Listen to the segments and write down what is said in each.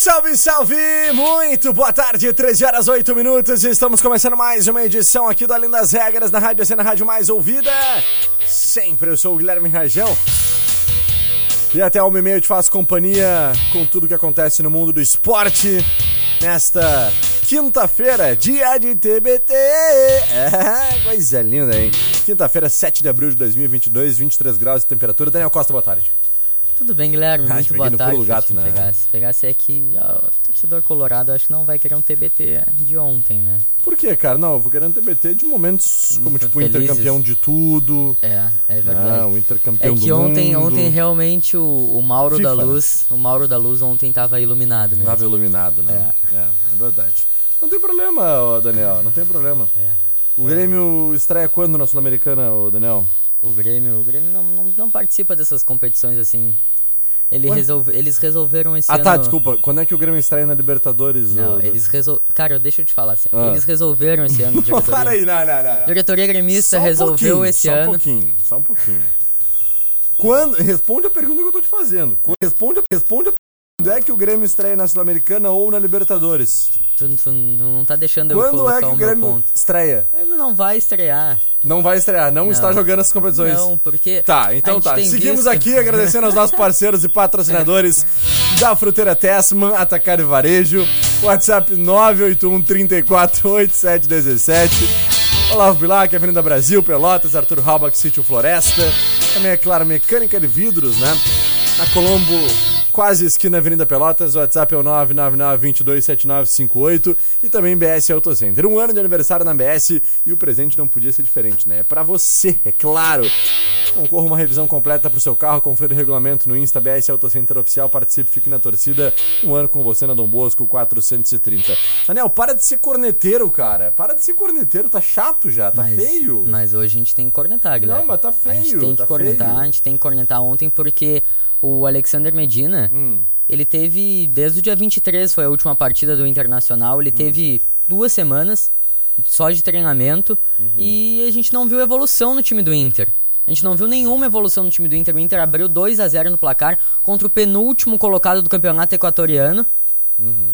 Salve, salve! Muito boa tarde, 13 horas 8 minutos. Estamos começando mais uma edição aqui do Além das Regras da Rádio Cena Rádio Mais Ouvida. Sempre eu sou o Guilherme Rajão. E até uma e meia eu te faço companhia com tudo que acontece no mundo do esporte nesta quinta-feira, dia de TBT. É, coisa linda, hein? Quinta-feira, 7 de abril de 2022, 23 graus de temperatura. Daniel Costa, boa tarde. Tudo bem, Guilherme? Ah, Muito boa tarde. gato, Se né? pegasse, se pegasse aqui, ó, o torcedor colorado acho que não vai querer um TBT de ontem, né? Por quê, cara? Não, eu vou querendo TBT de momentos como, tipo, Felizes. Inter campeão de tudo. É, é verdade. Não, o Inter campeão é que do ontem, mundo. ontem realmente o, o Mauro FIFA, da né? Luz, o Mauro da Luz ontem tava iluminado mesmo. Tava iluminado, né? É. é, verdade. Não tem problema, Daniel, não tem problema. É. O Grêmio estreia quando na Sul-Americana, Daniel? O Grêmio, o Grêmio não, não, não participa dessas competições assim. Ele resolve, eles resolveram esse Ah, ano... tá, desculpa. Quando é que o Grêmio estreia na Libertadores? Não, ô, eles resolveram... Cara, deixa eu te falar assim. Ah. Eles resolveram esse ano, Não, diretoria. para aí, não, não, não. não. diretoria gremista Só um resolveu esse só ano... um pouquinho, só um pouquinho. Quando... Responde a pergunta que eu tô te fazendo. Responde, responde a quando é que o Grêmio estreia na Sul-Americana ou na Libertadores? Tu, tu não tá deixando eu Quando é que o Grêmio ponto. estreia? Ele não vai estrear. Não vai estrear, não, Não. está jogando as competições. Não, porque. Tá, a então tá. Seguimos visto- aqui agradecendo aos nossos parceiros e patrocinadores da Fruteira Tessman, Atacar e Varejo, WhatsApp 981 34 8717. Olavo Bilac, Avenida Brasil, Pelotas, Arthur Halbach, Sítio Floresta. Também, é claro, Mecânica de Vidros, né? Na Colombo, quase esquina Avenida Pelotas. O WhatsApp é o 999-227958 e também BS Auto Center. Um ano de aniversário na BS e o presente não podia ser diferente, né? É pra você, é claro. Concorra uma revisão completa pro seu carro, confira o regulamento no Insta BS Auto Center Oficial, participe, fique na torcida. Um ano com você na Dom Bosco 430. Daniel, para de ser corneteiro, cara. Para de ser corneteiro, tá chato já, tá mas, feio. Mas hoje a gente tem que cornetar, Guilherme. Não, mas tá A gente feio, tem que tá cornetar, feio. a gente tem que cornetar ontem porque o Alexander Medina, Hum. ele teve, desde o dia 23, foi a última partida do Internacional, Hum. ele teve duas semanas só de treinamento Uhum. e a gente não viu evolução no time do Inter. A gente não viu nenhuma evolução no time do Inter. O Inter abriu 2 a 0 no placar contra o penúltimo colocado do campeonato equatoriano. Uhum.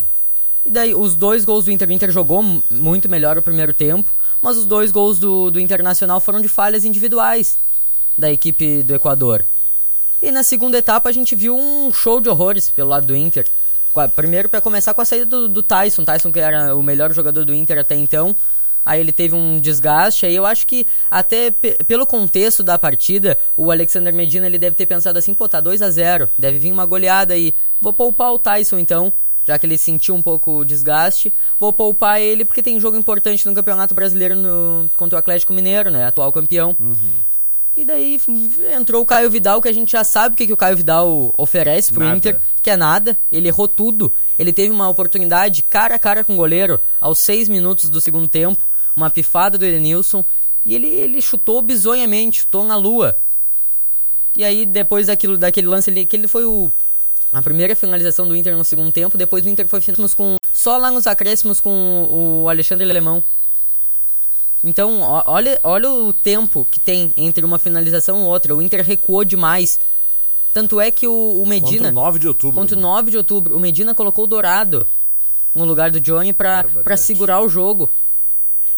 E daí, os dois gols do Inter, o Inter jogou mu- muito melhor o primeiro tempo, mas os dois gols do, do Internacional foram de falhas individuais da equipe do Equador. E na segunda etapa a gente viu um show de horrores pelo lado do Inter. Primeiro para começar com a saída do, do Tyson, Tyson que era o melhor jogador do Inter até então. Aí ele teve um desgaste, aí eu acho que até pe- pelo contexto da partida, o Alexander Medina ele deve ter pensado assim, pô, tá 2 a 0 deve vir uma goleada aí. Vou poupar o Tyson então, já que ele sentiu um pouco o desgaste. Vou poupar ele porque tem jogo importante no Campeonato Brasileiro no- contra o Atlético Mineiro, né, atual campeão. E daí entrou o Caio Vidal, que a gente já sabe o que, que o Caio Vidal oferece pro Nada. Inter, que é nada. Ele errou tudo. Ele teve uma oportunidade cara a cara com o goleiro aos seis minutos do segundo tempo, uma pifada do Edenilson, e ele, ele chutou bizonhamente, chutou na lua. E aí, depois daquilo, daquele lance ali, que ele foi o, A primeira finalização do Inter no segundo tempo, depois o Inter foi com só lá nos acréscimos com o Alexandre Alemão. Então, olha, olha o tempo que tem entre uma finalização e outra. O Inter recuou demais. Tanto é que o, o Medina. Contra o 9 de outubro. Contra o 9 de outubro. O Medina colocou o Dourado no lugar do Johnny pra, pra segurar o jogo.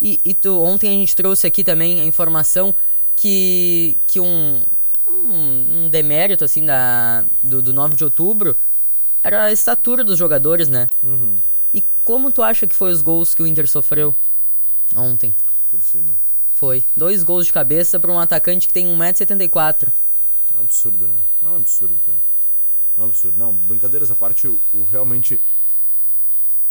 E, e tu, ontem a gente trouxe aqui também a informação que, que um, um, um demérito assim da, do, do 9 de outubro era a estatura dos jogadores, né? Uhum. E como tu acha que foi os gols que o Inter sofreu ontem? Por cima. Foi. Dois gols de cabeça para um atacante que tem 1,74m. É um absurdo, né? É um absurdo, cara. É um absurdo. Não, brincadeiras à parte, o, o realmente.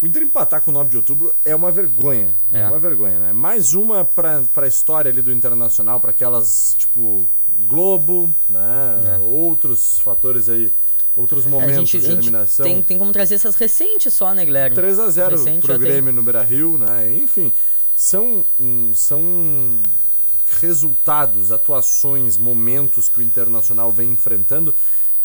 O Inter empatar com o 9 de outubro é uma vergonha. É, é uma vergonha, né? Mais uma pra, pra história ali do Internacional, para aquelas, tipo, Globo, né? É. Outros fatores aí. Outros momentos gente, de eliminação. Tem, tem como trazer essas recentes só, né, Guilherme? 3x0 pro Grêmio tem... no Beira Rio, né? Enfim, são, são resultados, atuações, momentos que o Internacional vem enfrentando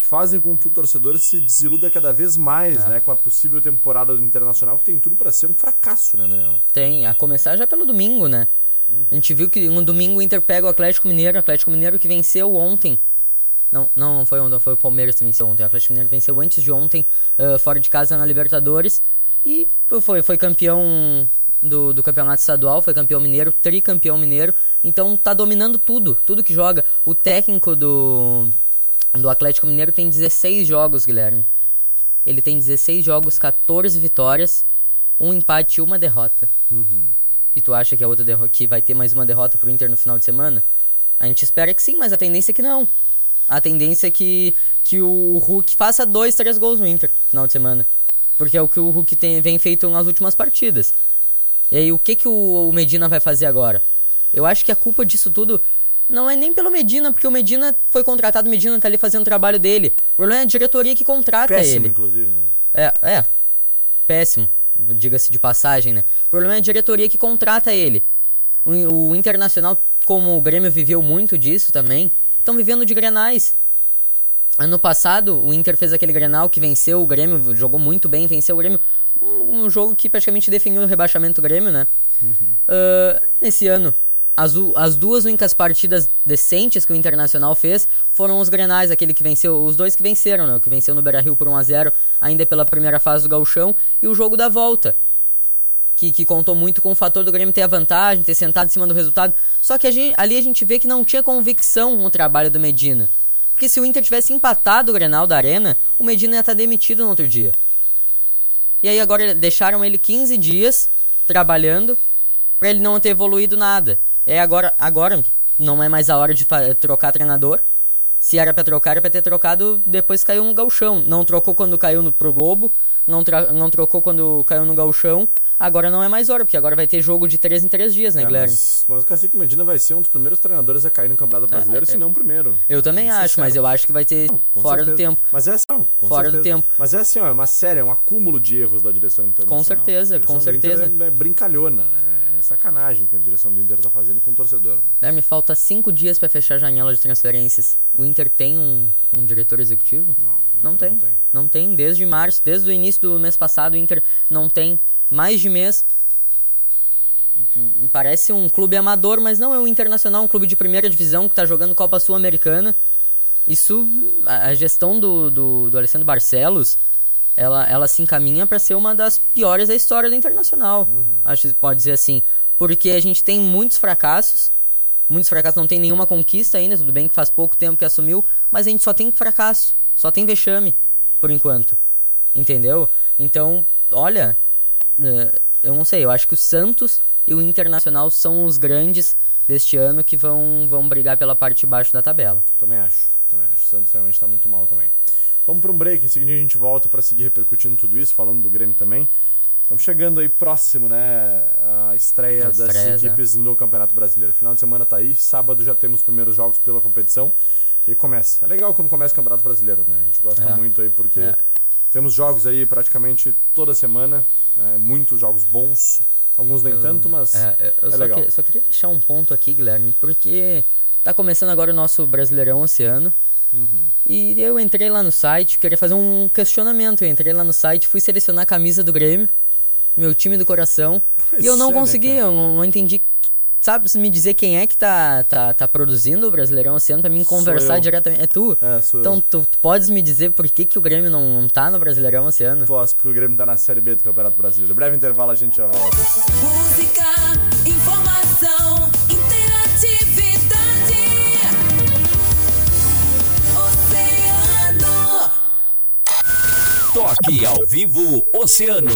que fazem com que o torcedor se desiluda cada vez mais, é. né, com a possível temporada do Internacional, que tem tudo para ser um fracasso, né, Daniel? Tem, a começar já pelo domingo, né? Uhum. A gente viu que no domingo o Inter pega o Atlético Mineiro, o Atlético Mineiro que venceu ontem. Não, não, não foi ontem, foi o Palmeiras que venceu ontem. O Atlético Mineiro venceu antes de ontem, uh, fora de casa na Libertadores. E foi, foi campeão do, do campeonato estadual, foi campeão mineiro, tricampeão mineiro. Então tá dominando tudo, tudo que joga. O técnico do, do Atlético Mineiro tem 16 jogos, Guilherme. Ele tem 16 jogos, 14 vitórias, um empate e uma derrota. Uhum. E tu acha que, a outra que vai ter mais uma derrota pro Inter no final de semana? A gente espera que sim, mas a tendência é que não. A tendência é que, que o Hulk faça dois, três gols no Inter no final de semana. Porque é o que o Hulk tem, vem feito nas últimas partidas. E aí, o que, que o Medina vai fazer agora? Eu acho que a culpa disso tudo não é nem pelo Medina, porque o Medina foi contratado, o Medina tá ali fazendo o trabalho dele. O problema é a diretoria que contrata péssimo, ele. inclusive. Né? É, é. Péssimo. Diga-se de passagem, né? O problema é a diretoria que contrata ele. O, o Internacional, como o Grêmio viveu muito disso também, estão vivendo de grenais. Ano passado, o Inter fez aquele Grenal que venceu o Grêmio, jogou muito bem, venceu o Grêmio. Um, um jogo que praticamente definiu o rebaixamento do Grêmio, né? Uhum. Uh, esse ano, as, as duas únicas partidas decentes que o Internacional fez foram os Grenais, aquele que venceu, os dois que venceram, né? O que venceu no Beira-Rio por 1x0, ainda pela primeira fase do Gauchão, e o jogo da volta. Que, que, contou muito com o fator do Grêmio ter a vantagem, ter sentado em cima do resultado. Só que a gente, ali a gente vê que não tinha convicção no trabalho do Medina. Porque se o Inter tivesse empatado o Grenal da Arena, o Medina ia estar demitido no outro dia. E aí agora deixaram ele 15 dias trabalhando para ele não ter evoluído nada. É agora, agora não é mais a hora de trocar treinador. Se era para trocar, era para ter trocado depois caiu um galchão. Não trocou quando caiu no, pro Globo, não, não trocou quando caiu no galchão. Agora não é mais hora, porque agora vai ter jogo de 3 em 3 dias, né, é, Guilherme? Mas, mas o Cacique Medina vai ser um dos primeiros treinadores a cair no Campeonato é, Brasileiro, é, é, se não o primeiro. Eu também acho, mas eu acho que vai ter não, fora certeza. do tempo. Mas é assim, não, Fora certeza. do tempo. Mas é assim, ó, é uma série, é um acúmulo de erros da direção internacional. Com certeza, com certeza. É, é brincalhona, né? É sacanagem que a direção do Inter tá fazendo com o torcedor, né? É, me falta cinco dias para fechar a janela de transferências. O Inter tem um, um diretor executivo? Não, não tem. não tem. Não tem. Desde março, desde o início do mês passado, o Inter não tem. Mais de mês Parece um clube amador, mas não é um internacional, um clube de primeira divisão que está jogando Copa Sul-Americana. Isso, a gestão do, do, do, Alessandro Barcelos, ela, ela se encaminha para ser uma das piores da história do Internacional. Uhum. Acho que pode dizer assim. Porque a gente tem muitos fracassos, muitos fracassos, não tem nenhuma conquista ainda, tudo bem que faz pouco tempo que assumiu, mas a gente só tem fracasso, só tem vexame, por enquanto. Entendeu? Então, olha, eu não sei, eu acho que o Santos e o Internacional são os grandes deste ano que vão, vão brigar pela parte de baixo da tabela. Também acho, também acho. O Santos realmente está muito mal também. Vamos para um break, em seguida a gente volta para seguir repercutindo tudo isso, falando do Grêmio também. Estamos chegando aí próximo, né? A estreia, a estreia das equipes no Campeonato Brasileiro. Final de semana tá aí, sábado já temos os primeiros jogos pela competição e começa. É legal quando começa o Campeonato Brasileiro, né? A gente gosta é. muito aí porque é. temos jogos aí praticamente toda semana, né? muitos jogos bons. Alguns nem eu, tanto, mas. É, eu é só, só, queria deixar um ponto aqui, Guilherme, porque tá começando agora o nosso Brasileirão esse ano. E eu entrei lá no site, queria fazer um questionamento. Eu entrei lá no site, fui selecionar a camisa do Grêmio, meu time do coração, Pois e eu não é, né, consegui, cara? eu não entendi. Sabe, me dizer quem é que tá, tá, tá produzindo o Brasileirão esse ano pra mim conversar diretamente. É tu? É, sou então eu. tu, tu podes me dizer por que, que o Grêmio não, não tá no Brasileirão esse ano? Posso, porque o Grêmio tá na Série B do Campeonato Brasileiro. Breve intervalo, a gente já volta. Música, informação, interatividade. Oceano. Toque ao vivo Oceano.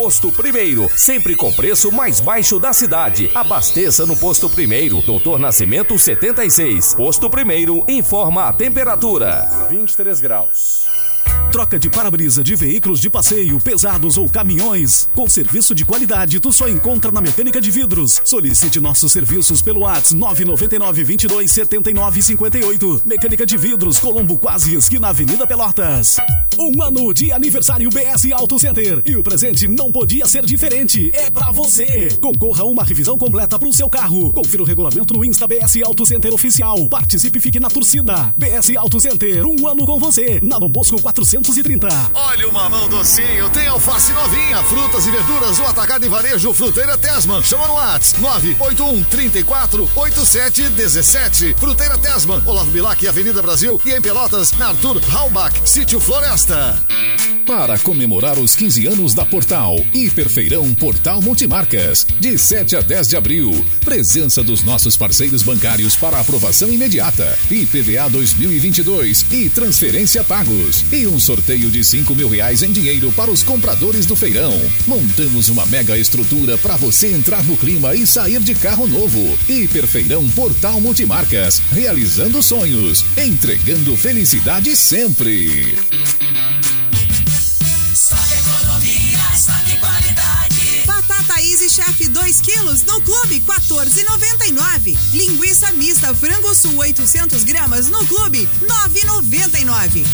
Posto Primeiro, sempre com preço mais baixo da cidade. Abasteça no Posto Primeiro, Doutor Nascimento 76. Posto Primeiro, informa a temperatura. 23 graus. Troca de para-brisa de veículos de passeio, pesados ou caminhões. Com serviço de qualidade, tu só encontra na Mecânica de Vidros. Solicite nossos serviços pelo WhatsApp 999 22 79 58. Mecânica de Vidros, Colombo Quase, esquina Avenida Pelotas. Um ano de aniversário BS Auto Center. E o presente não podia ser diferente. É pra você. Concorra a uma revisão completa pro seu carro. Confira o regulamento no Insta BS Auto Center Oficial. Participe e fique na torcida. BS Auto Center, um ano com você. Na Dom Bosco 430. Olha o mamão docinho, tem alface novinha, frutas e verduras, o atacado e varejo Fruteira Tesman. Chama no WhatsApp 981 34 87 17. Fruteira Tesman, Olavo Bilac, Avenida Brasil e em Pelotas, na Arthur Halbach, Sítio Floresta. Para comemorar os 15 anos da Portal, Hiperfeirão Portal Multimarcas, de 7 a 10 de abril. Presença dos nossos parceiros bancários para aprovação imediata, IPVA 2022 e transferência pagos. E um sorteio de 5 mil reais em dinheiro para os compradores do feirão. Montamos uma mega estrutura para você entrar no clima e sair de carro novo. Hiperfeirão Portal Multimarcas, realizando sonhos, entregando felicidade sempre. 2 quilos no clube 14,99. Linguiça mista frango sul 800 gramas no clube 9,99.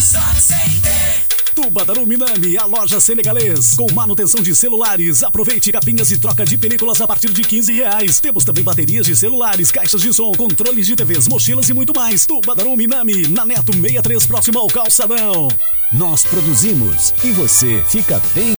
Só Center. Tubadaru Minami, a loja senegalês. Com manutenção de celulares. Aproveite capinhas e troca de películas a partir de 15 reais. Temos também baterias de celulares, caixas de som, controles de TVs, mochilas e muito mais. Tubadaru Minami, na Neto 63, próximo ao calçadão. Nós produzimos e você fica bem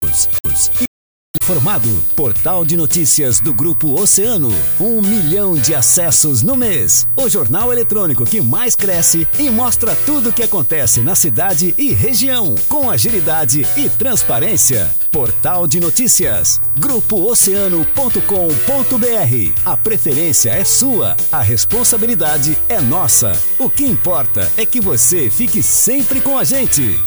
informado. Portal de notícias do Grupo Oceano. Um milhão de acessos no mês. O jornal eletrônico que mais cresce e mostra tudo o que acontece na cidade e região. Com agilidade e transparência. Portal de notícias. GrupoOceano.com.br. A preferência é sua. A responsabilidade é nossa. O que importa é que você fique sempre com a gente.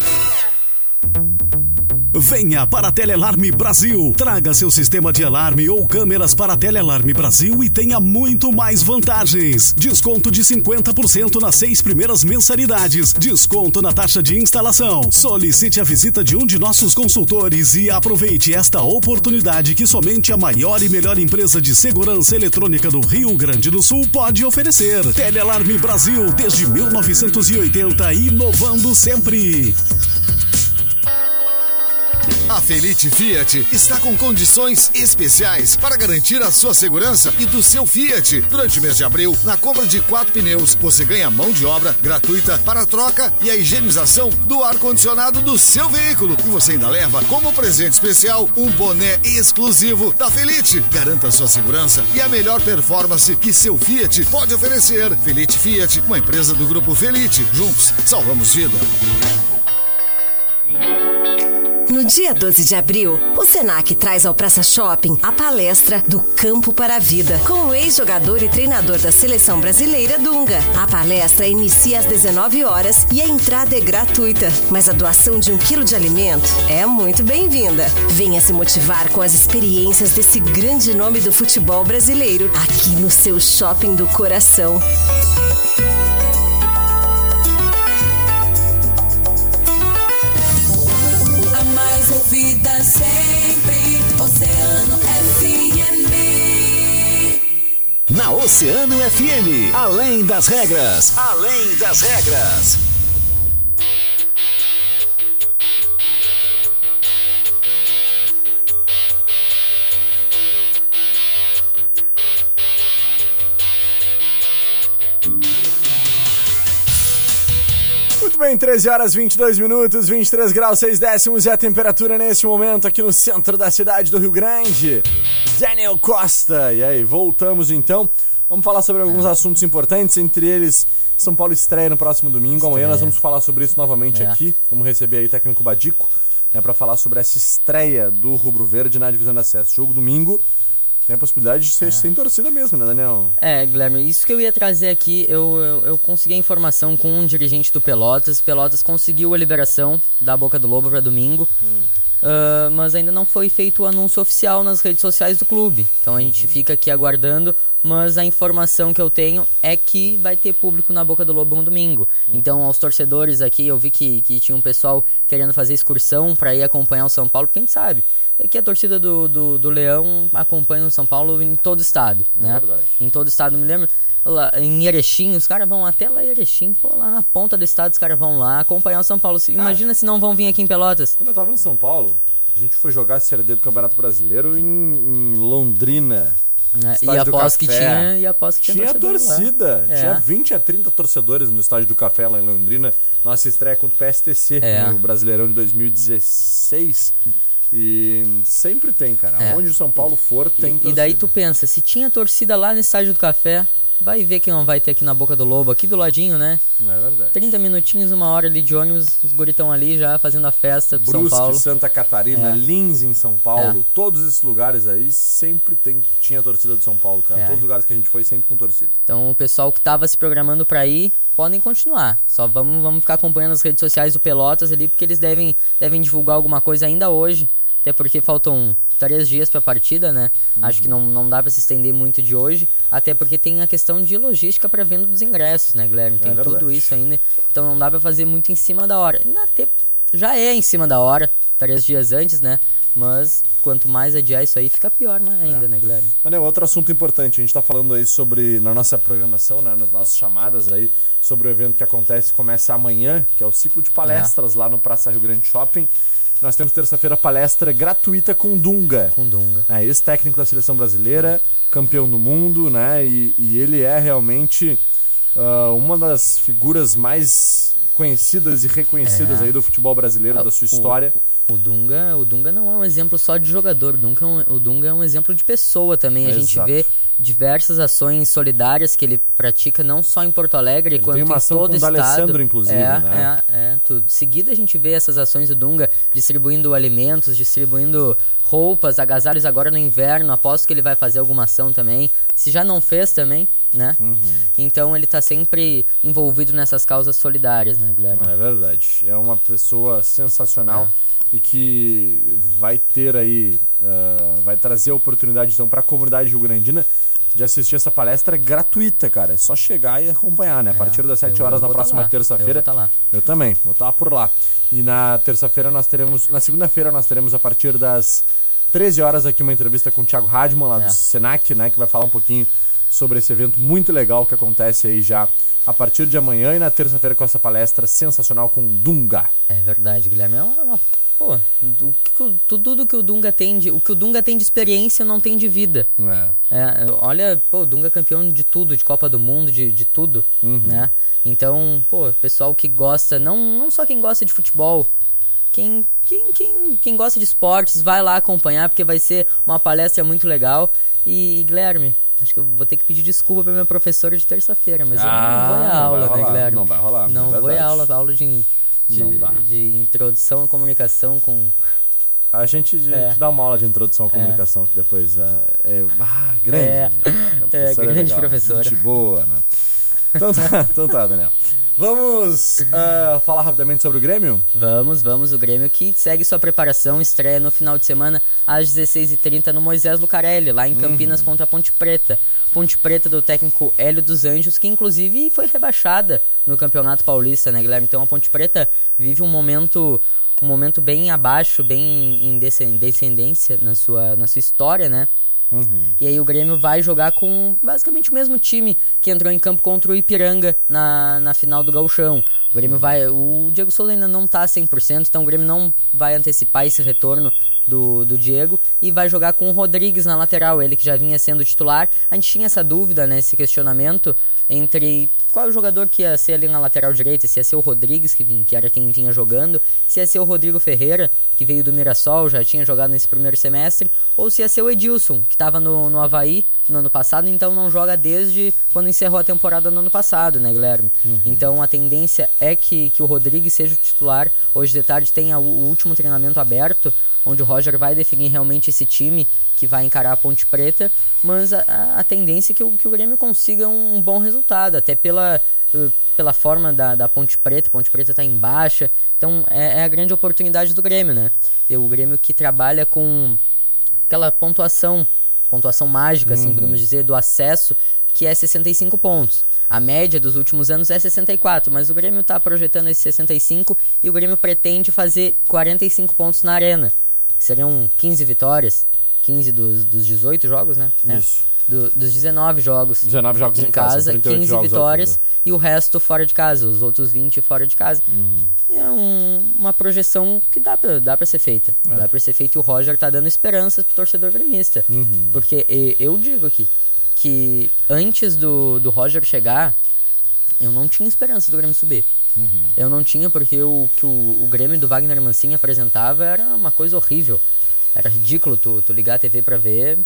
Venha para a Telealarme Brasil. Traga seu sistema de alarme ou câmeras para a Telealarme Brasil e tenha muito mais vantagens. Desconto de 50% nas seis primeiras mensalidades. Desconto na taxa de instalação. Solicite a visita de um de nossos consultores e aproveite esta oportunidade que somente a maior e melhor empresa de segurança eletrônica do Rio Grande do Sul pode oferecer. Telealarme Brasil desde 1980 inovando sempre. A Felite Fiat está com condições especiais para garantir a sua segurança e do seu Fiat. Durante o mês de abril, na compra de quatro pneus, você ganha mão de obra gratuita para a troca e a higienização do ar-condicionado do seu veículo. E você ainda leva como presente especial um boné exclusivo da Felite. Garanta sua segurança e a melhor performance que seu Fiat pode oferecer. Felite Fiat, uma empresa do grupo Felite. Juntos, salvamos vida. No dia 12 de abril, o Senac traz ao Praça Shopping a palestra do Campo para a Vida, com o ex-jogador e treinador da seleção brasileira, Dunga. A palestra inicia às 19 horas e a entrada é gratuita, mas a doação de um quilo de alimento é muito bem-vinda. Venha se motivar com as experiências desse grande nome do futebol brasileiro, aqui no seu Shopping do Coração. Ouvida sempre. Oceano FM. Na Oceano FM, além das regras, além das regras. Muito bem, 13 horas 22 minutos, 23 graus 6 décimos é a temperatura neste momento aqui no centro da cidade do Rio Grande. Daniel Costa. E aí, voltamos então. Vamos falar sobre alguns assuntos importantes, entre eles São Paulo estreia no próximo domingo. Amanhã Estreia. nós vamos falar sobre isso novamente É. aqui. Vamos receber aí o técnico Badico, né, para falar sobre essa estreia do Rubro Verde na divisão de acesso. Jogo domingo tem a possibilidade de ser sem torcida mesmo, né, Daniel? É, Guilherme, isso que eu ia trazer aqui, eu, eu, eu consegui a informação com um dirigente do Pelotas. Pelotas conseguiu a liberação da Boca do Lobo para domingo, ah, mas ainda não foi feito o anúncio oficial nas redes sociais do clube. Então a gente fica aqui aguardando, mas a informação que eu tenho é que vai ter público na Boca do Lobo no domingo. Então, aos torcedores aqui, eu vi que, que tinha um pessoal querendo fazer excursão para ir acompanhar o São Paulo, porque a gente sabe é que a torcida do, do, do Leão acompanha o São Paulo em todo o estado, né? verdade. Em todo o estado, me lembro. Lá, em Erechim, os caras vão até lá em Erechim, pô, lá na ponta do estado os caras vão lá acompanhar o São Paulo. Se- Imagina se não vão vir aqui em Pelotas. Quando eu tava no São Paulo, a gente foi jogar a Série D do Campeonato Brasileiro em, em Londrina. né? E após que tinha, e após que tinha, Tinha torcida, É. tinha 20 a 30 torcedores no estádio do Café lá em Londrina. Nossa estreia contra o PSTC É. no Brasileirão de 2016. E sempre tem, cara. É. Onde o São Paulo for, tem E, e torcida. daí tu pensa, se tinha torcida lá no estádio do Café, vai ver que não vai ter aqui na Boca do Lobo, aqui do ladinho, né? É verdade. 30 minutinhos, uma hora ali de ônibus, os guritão ali já fazendo a festa pro São Paulo. Santa Catarina, É. Lins em São Paulo, É. todos esses lugares aí sempre tem, tinha torcida do São Paulo, cara. É. Todos os lugares que a gente foi sempre com torcida. Então o pessoal que tava se programando pra ir, podem continuar. Só vamos, vamos ficar acompanhando as redes sociais do Pelotas ali, porque eles devem, devem divulgar alguma coisa ainda hoje. Até porque faltam três dias pra partida, né? Acho que não, não dá pra se estender muito de hoje. Até porque tem a questão de logística pra venda dos ingressos, né, Guilherme? Tem É tudo isso ainda. Então não dá pra fazer muito em cima da hora. Até já é em cima da hora, três dias antes, né? Mas quanto mais adiar isso aí, fica pior mais ainda, né, Guilherme? Daniel, outro assunto importante, a gente tá falando aí sobre, na nossa programação, né, nas nossas chamadas aí, sobre o evento que acontece, começa amanhã, que é o ciclo de palestras lá no Praça Rio Grande Shopping. Nós temos terça-feira palestra gratuita com Dunga. Com Dunga. né, ex-técnico da seleção brasileira, campeão do mundo, né? E, e ele é realmente ah, uma das figuras mais conhecidas e reconhecidas É. aí do futebol brasileiro, da sua história. O, o Dunga, o Dunga não é um exemplo só de jogador, o Dunga, é um- o Dunga é um exemplo de pessoa também. A gente Exato. vê diversas ações solidárias que ele pratica não só em Porto Alegre, Ele quanto tem uma em ação todo com o estado. D'Alessandro, inclusive, é, né? É, é, tudo. Seguida a gente vê essas ações do Dunga distribuindo alimentos, distribuindo roupas, agasalhos agora no inverno. Aposto que ele vai fazer alguma ação também. Se já não fez também, né? Uhum. Então ele tá sempre envolvido nessas causas solidárias, né, Guilherme? É verdade. É uma pessoa É. e que vai ter aí, ah, vai trazer a oportunidade então para a comunidade rio-grandina de assistir essa palestra gratuita, cara. É só chegar e acompanhar, né? A partir das 7 eu horas na tá próxima terça-feira. Eu vou tá lá. Eu também, vou estar por lá. E na terça-feira nós teremos, na segunda-feira nós teremos a partir das 13 horas aqui uma entrevista com o Thiago Radman lá É. do Senac, né, que vai falar um pouquinho sobre esse evento muito legal que acontece aí já a partir de amanhã e na terça-feira com essa palestra sensacional com Dunga. É verdade, Guilherme. É uma- pô, o que tudo que o Dunga tem de, o que o Dunga tem de experiência não tem de vida. É. É, olha, pô, o Dunga é campeão de tudo, de Copa do Mundo, de, de tudo, né? Então, pô, pessoal que gosta, não, não só quem gosta de futebol, quem, quem, quem, quem gosta de esportes, vai lá acompanhar, porque vai ser uma palestra muito legal. E, Guilherme, acho que eu vou ter que pedir desculpa pra minha professora de terça-feira, mas eu Ah, não vou não à aula, né, rolar, Guilherme? não vai rolar, Não é vou à aula, aula de, de, de introdução à comunicação com... A gente É. dá uma aula de introdução à comunicação que depois é, é- ah, grande. É. né? Grande professora. Gente boa, né? Então tá, então tá, Daniel. Vamos ah, falar rapidamente sobre o Grêmio? Vamos, vamos, o Grêmio que segue sua preparação, estreia no final de semana às 16h30 no Moisés Lucarelli, lá em Campinas contra a Ponte Preta. Ponte Preta do técnico Hélio dos Anjos, que inclusive foi rebaixada no Campeonato Paulista, né, Guilherme? Então a Ponte Preta vive um momento um momento bem abaixo, bem em descen- descendência na sua, na sua história, né? E aí o Grêmio vai jogar com basicamente o mesmo time que entrou em campo contra o Ipiranga na, na final do Gauchão. O Grêmio vai. O Diego Souza ainda não tá 100%, então o Grêmio não vai antecipar esse retorno do, do Diego e vai jogar com o Rodrigues na lateral, ele que já vinha sendo titular. A gente tinha essa dúvida, né, esse questionamento entre qual é o jogador que ia ser ali na lateral direita, se ia ser o Rodrigues, que, vinha, que era quem vinha jogando, se ia ser o Rodrigo Ferreira, que veio do Mirassol, já tinha jogado nesse primeiro semestre, ou se ia ser o Edilson, que estava no, no Havaí no ano passado, então não joga desde quando encerrou a temporada no ano passado, né, Guilherme? Então a tendência é que, que o Rodrigues seja o titular. Hoje de tarde tem a- o último treinamento aberto, onde o Roger vai definir realmente esse time que vai encarar a Ponte Preta, mas a, a- tendência é que o, que o Grêmio consiga um, bom resultado, até pela, eh, pela forma da, da Ponte Preta, a Ponte Preta está em baixa, então é, é a grande oportunidade do Grêmio, né? O Grêmio que trabalha com aquela pontuação, pontuação mágica, assim, Uhum. podemos dizer, do acesso, que é 65 pontos. A média dos últimos anos é 64, mas o Grêmio está projetando esse 65 e o Grêmio pretende fazer 45 pontos na arena, que seriam 15 vitórias, 15 dos, dos 18 jogos, né? É. Isso. Do- dos 19 jogos 19 jogos em em casa, casa, 38 15 jogos ao vitórias e o resto fora de casa, os outros 20 fora de casa. Uhum. É um- uma projeção que dá pra, dá pra ser feita. É. Dá pra ser feita e o Roger tá dando esperanças pro torcedor gremista. Uhum. Porque e- eu digo aqui que antes do, do Roger chegar, eu não tinha esperança do Grêmio subir. Uhum. Eu não tinha porque o que o, o Grêmio do Wagner Mancini apresentava era uma coisa horrível. Era ridículo tu, tu ligar a TV pra ver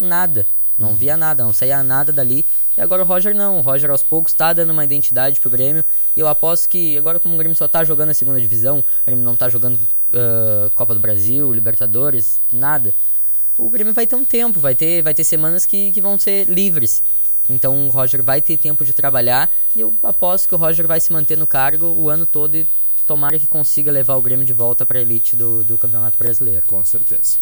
nada. Não Uhum. via nada, não saía nada dali. E agora o Roger não. O Roger aos poucos tá dando uma identidade pro Grêmio. E eu aposto que agora como o Grêmio só tá jogando a segunda divisão, o Grêmio não tá jogando ah, Copa do Brasil, Libertadores, nada. O Grêmio vai ter um tempo, vai ter, vai ter semanas que, que vão ser livres. Então o Roger vai ter tempo de trabalhar e eu aposto que o Roger vai se manter no cargo o ano todo e tomara que consiga levar o Grêmio de volta para a elite do, do Campeonato Brasileiro. Com certeza.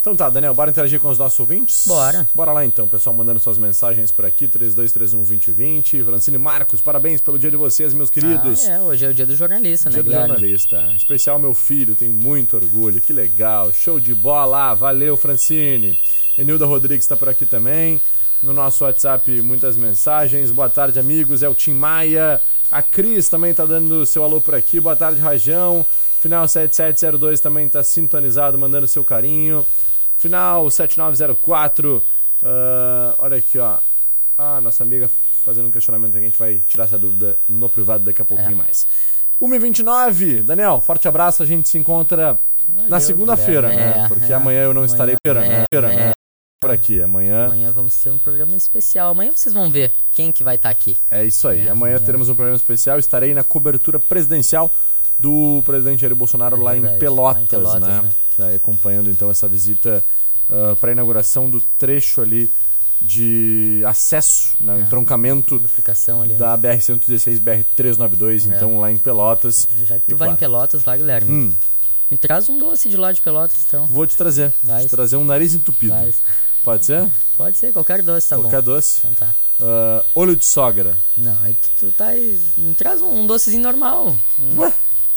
Então tá, Daniel, bora interagir com os nossos ouvintes? Bora. Bora lá então, pessoal, mandando suas mensagens por aqui, 3231-2020. Francine Marcos, parabéns pelo dia de vocês, meus queridos. Ah, é, hoje é o dia do jornalista, Dia né, do Guilherme? jornalista. Especial meu filho, tem muito orgulho. Que legal. Show de bola. Valeu, Francine. Enilda Rodrigues está por aqui também. No nosso WhatsApp, muitas mensagens. Boa tarde, amigos. É o Tim Maia. A Cris também está dando seu alô por aqui. Boa tarde, Rajão. Final 7702 também está sintonizado, mandando seu carinho. Final 7904. ah, olha aqui, ó. Ah, nossa amiga fazendo um questionamento aqui. A gente vai tirar essa dúvida no privado daqui a pouquinho É. mais. 1h29. Daniel, forte abraço. A gente se encontra na segunda-feira, né? É, Porque amanhã eu não Amanhã- estarei feira, né? é. né? Por aqui. Amanhã Amanhã vamos ter um programa especial. Amanhã vocês vão ver quem que vai estar aqui. é isso aí. É, amanhã amanhã. teremos um programa especial. Estarei na cobertura presidencial do presidente Jair Bolsonaro É lá, verdade, em Pelotas, lá em Pelotas, né? né? Daí acompanhando então essa visita para a inauguração do trecho ali de acesso, né? o É. entroncamento ali. né? da BR-116, BR-392, É. então lá em Pelotas. Já que E tu vai claro. em Pelotas lá, Guilherme. Hum, Me traz um doce de lá de Pelotas, então. vou te trazer. Vai. Vou te trazer um nariz entupido. Vai. Pode ser? Pode ser, qualquer doce tá Qualquer bom. doce. Então tá. Ah, olho de sogra. Não, aí tu, tu tá. Me traz um, um docezinho normal. Um, Ué?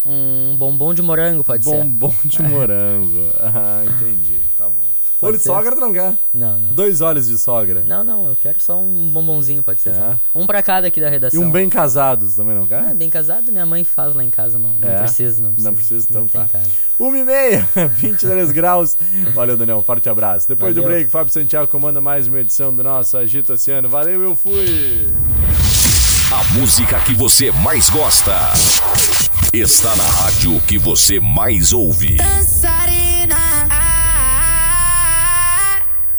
um bombom de morango, pode ser. Bombom de morango. ah, entendi. Tá bom. Olho de sogra tu não quer? Não, não. Dois olhos de sogra. Não, não, eu quero só um bombonzinho, pode ser. É? só. Um pra cada aqui da E redação. um bem casados também não quer? Ah, bem casado, minha mãe faz lá em casa, não. Não É? precisa, não precisa. Não precisa, então não tem tá. casa. Uma e meia, 23 graus. Valeu, Daniel. Um forte abraço. Depois do Valeu. break, Fábio Santiago comanda mais uma edição do nosso Agito Oceano. Valeu, eu fui! A música que você mais gosta está na rádio que você mais ouve. Dança,